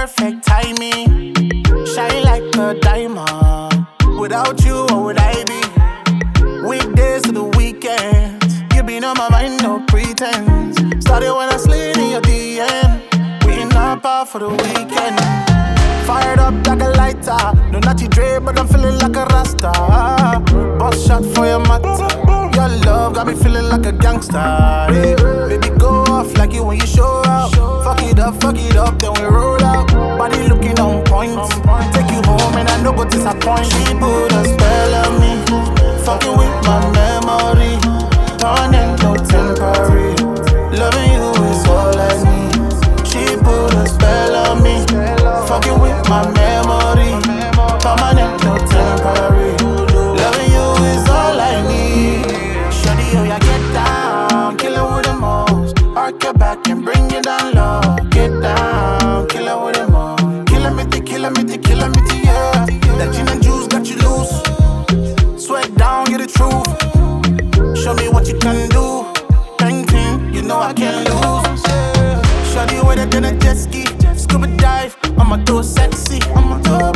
perfect timing. Shine like a diamond. Without you, what would I be? Weekdays to the weekend, You been on my mind, no pretense. Started when I slid in your DM. Waiting up all for the weekend. Fired up like a lighter. No natty dre, but I'm feeling like a rasta. Boss shot for your matter. Your love got me feeling like a gangster. Yeah. Baby, go off like it when you show up. Fuck it up, fuck it up, then we roll out. Body looking on point. Take you home and I no go disappoint. She put a spell on me. Fucking with my memory. It in a jet ski. Scuba dive, I'ma do it sexy. I'ma do it